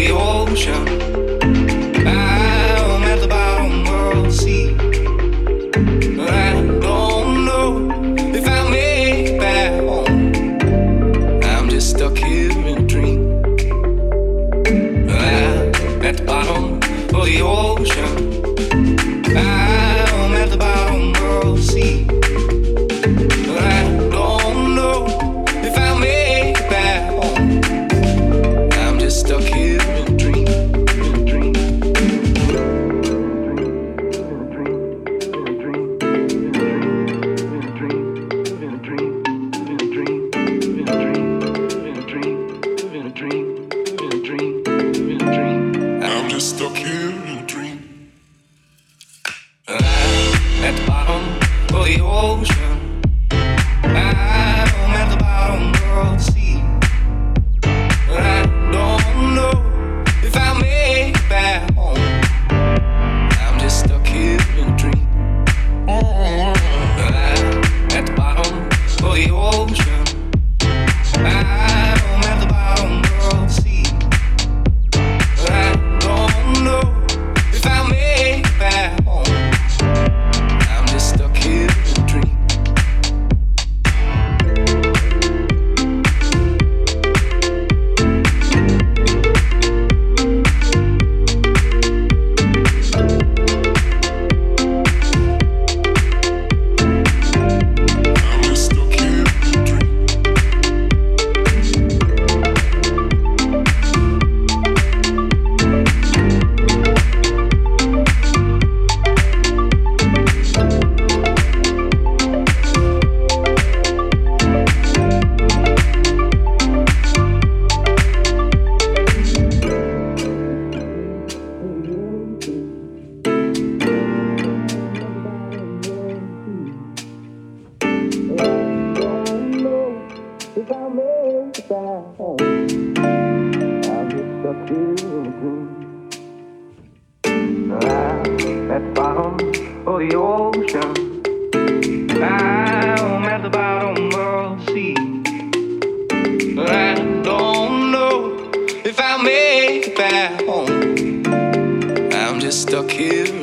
we all. kill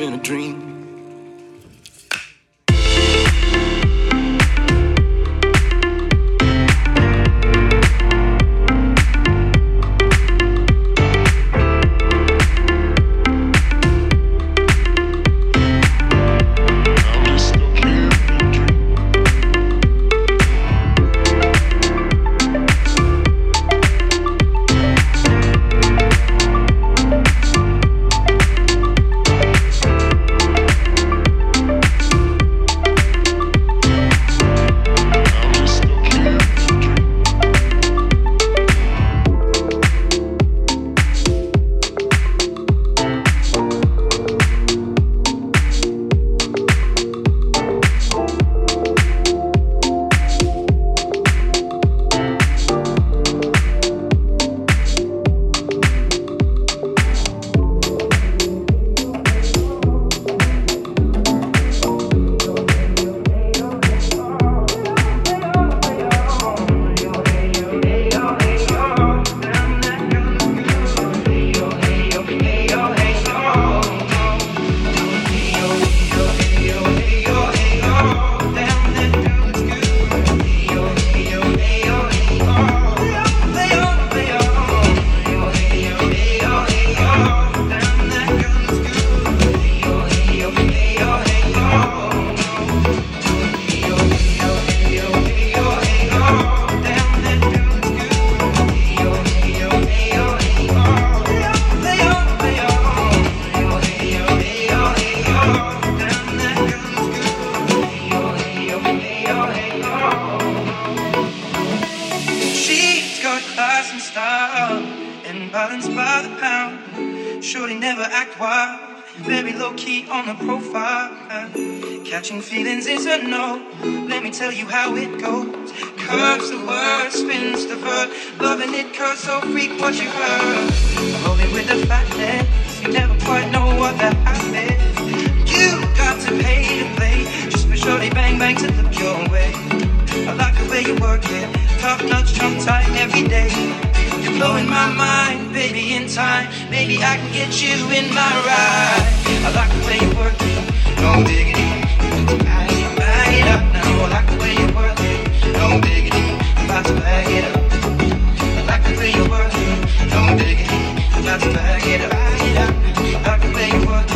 you work it. Top notch, tongue tight every day. You're blowing my mind, baby, in time. Maybe I can get you in my ride. I like the way you work it. No diggity. I'm about to bag it up now. I like the way you work it. No diggity. I'm about to bag it up. I like the way you work it. No diggity. I'm about to bag it up. I like the way you work it.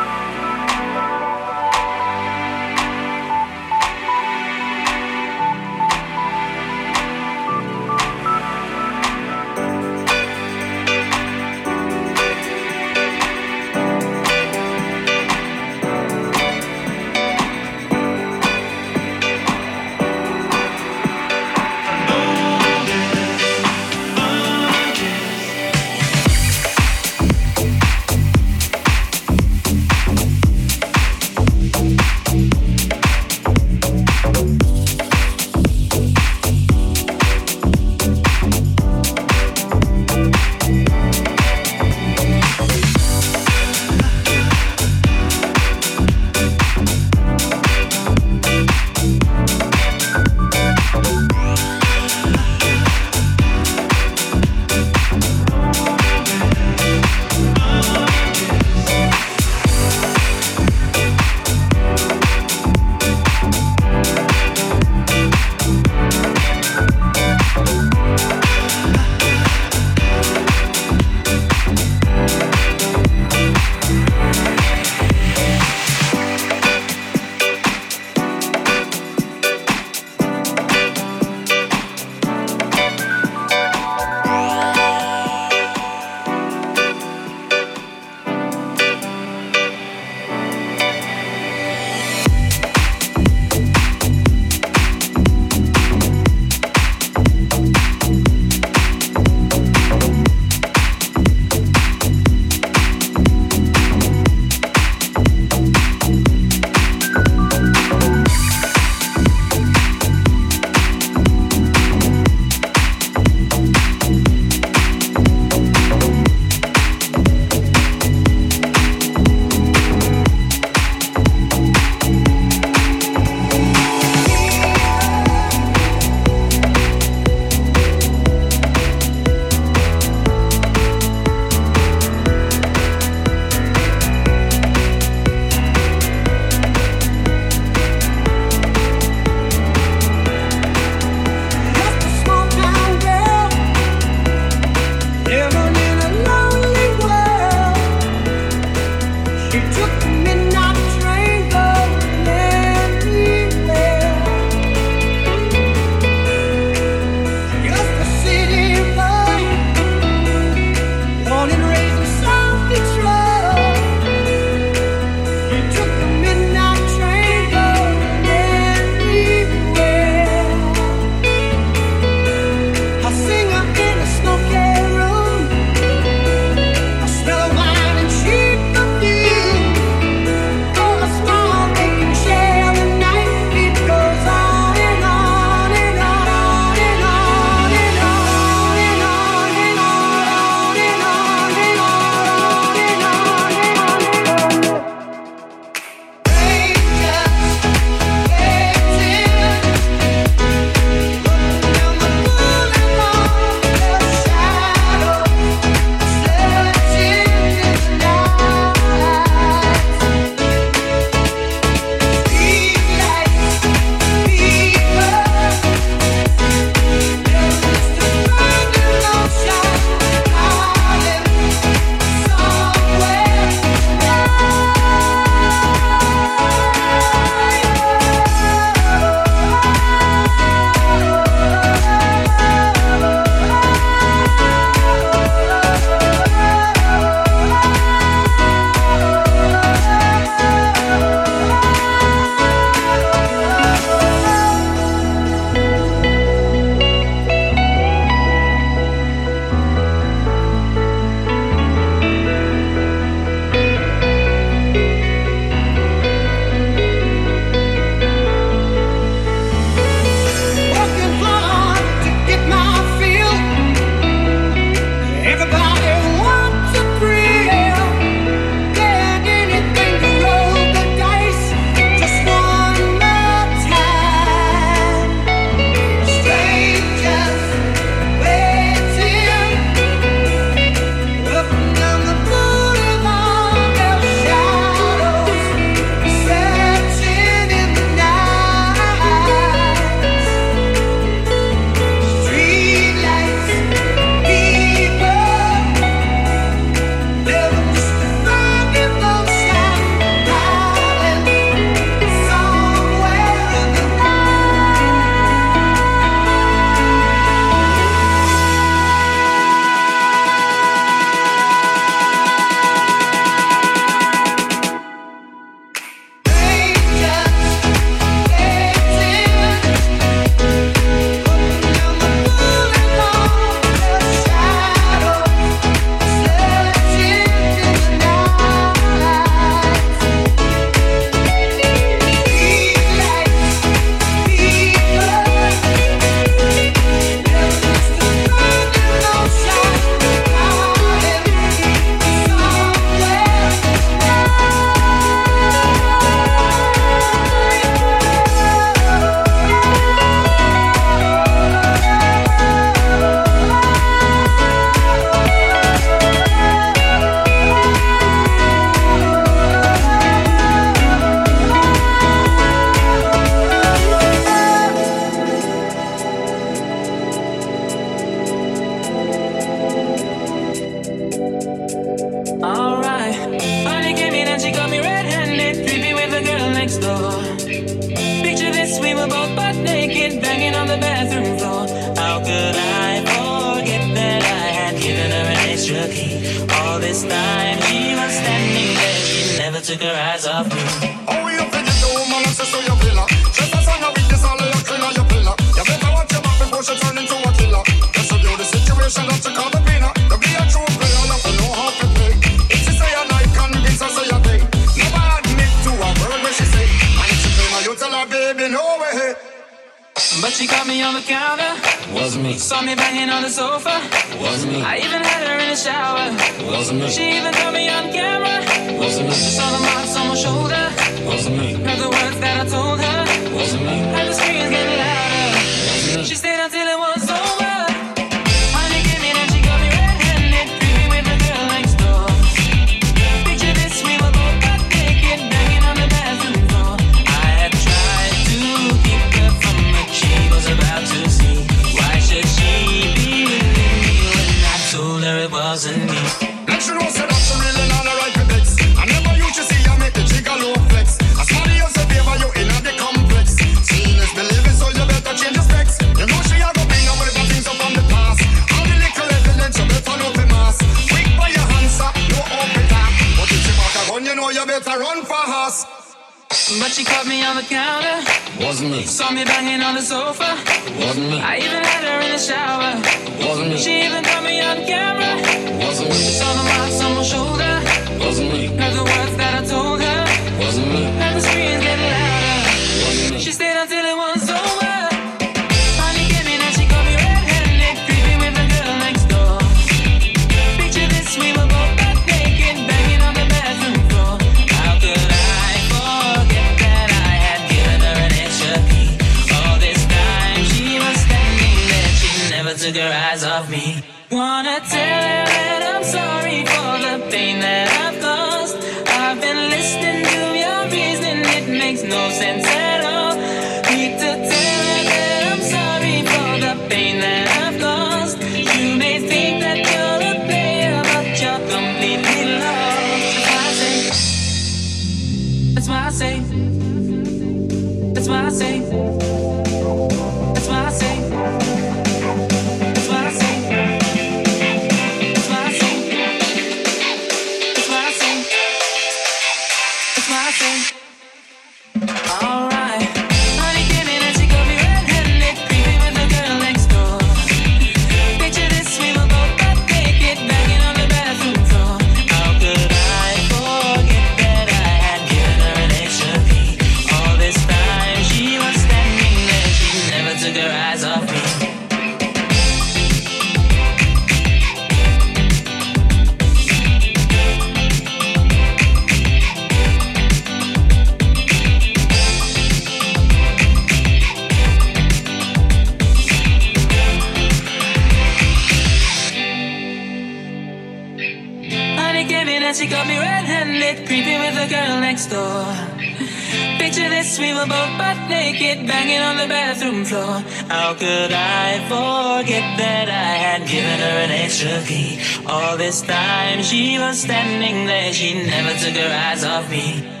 she was standing there, she never took her eyes off me.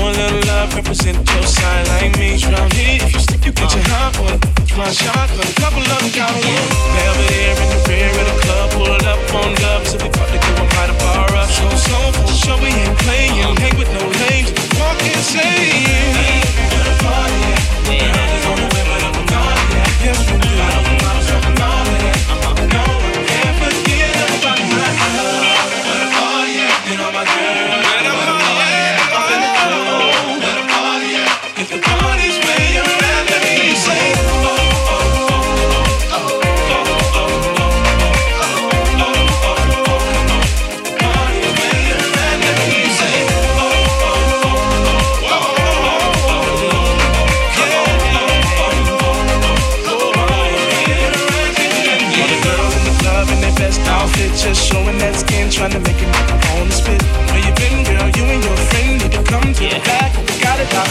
Showing a little love, represent your side like me. Drown heat, if you stick, you get your hot one. One shot, got a couple of them got one. Belvedere in the rear of the club, pulled up on dub, so we about to go and buy the bar up. So slow, for the we ain't playing. Hang with no names, walk insane. We're at the party, we're on the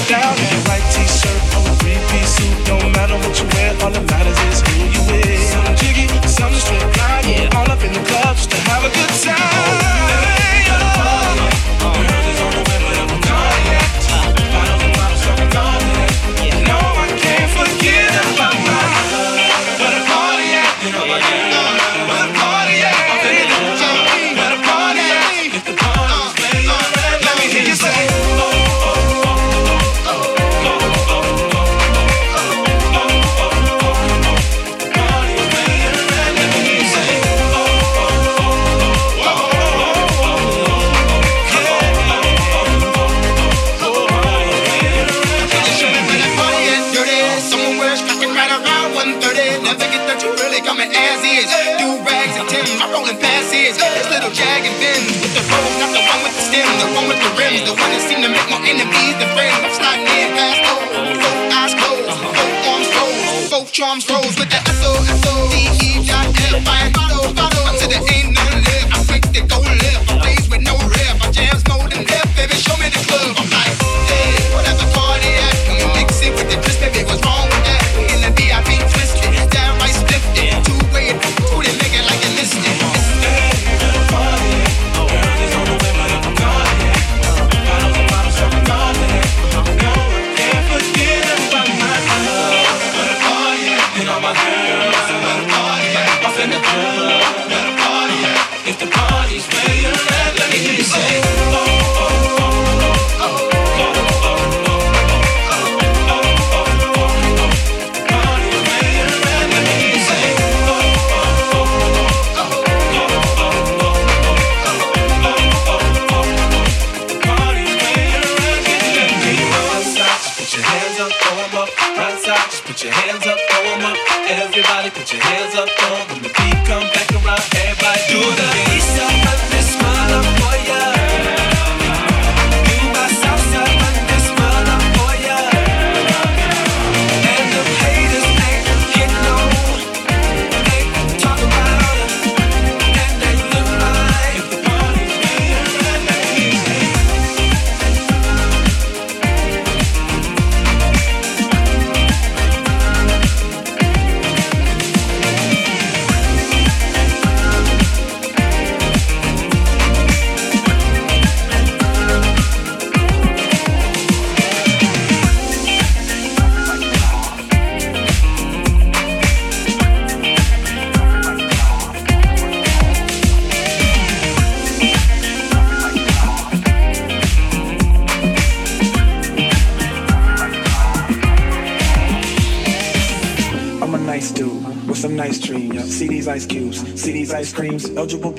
down.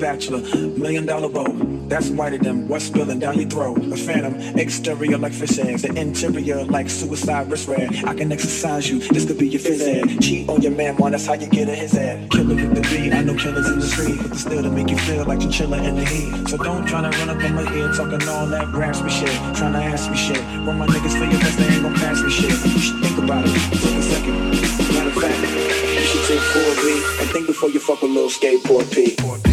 bachelor, million dollar boat. That's whiter than what's spilling down your throat. A phantom, exterior like fish eggs, the interior like suicide wrist red. I can exercise you, this could be your phys ed. Cheat on your man, one, that's how you get in his ad. Killer with the beat, I know killers in the street, but the still to make you feel like you're chilling in the heat. So don't try to run up on my ear talking all that raspy shit, trying to ask me shit. Run my niggas for your best, they ain't gon' pass me shit. You should think about it, take a second. Matter of fact, you should take 4B and think before you fuck with little skateboard P.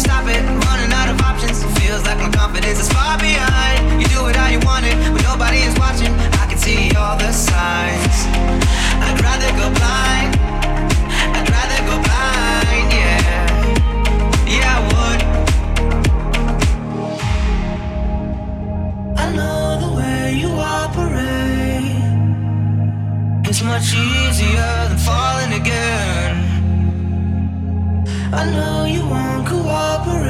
stop it, running out of options. Feels like my confidence is far behind. You do it how you want it, when nobody is watching. I can see all the signs. I'd rather go blind. I'd rather go blind, yeah. Yeah, I would. I know the way you operate. It's much easier than falling again. I know you won't cooperate,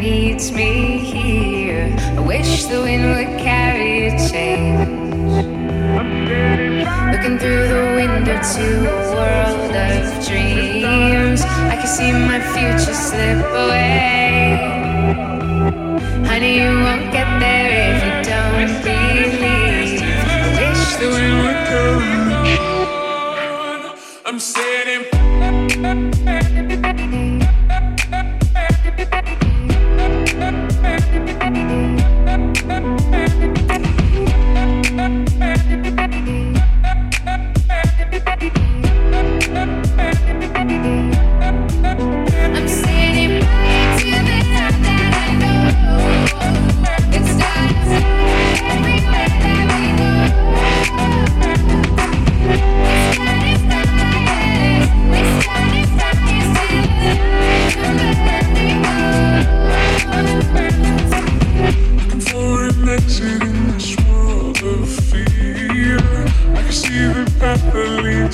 needs me here. I wish the wind would carry a change. Looking through the window to a world of dreams. I can see my future slip away. Honey, you won't get there if you don't believe. I wish the wind would come. I'm sitting.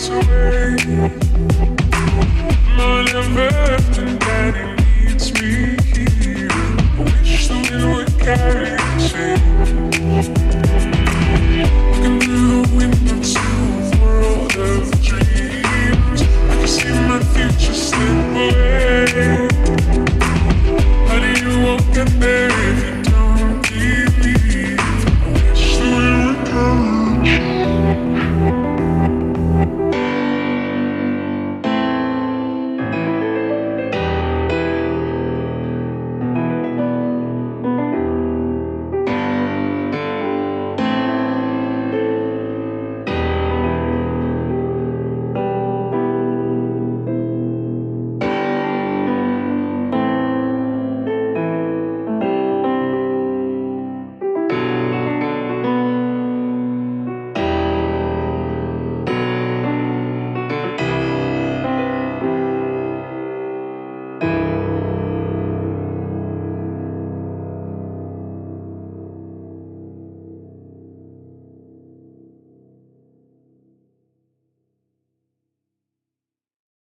Away.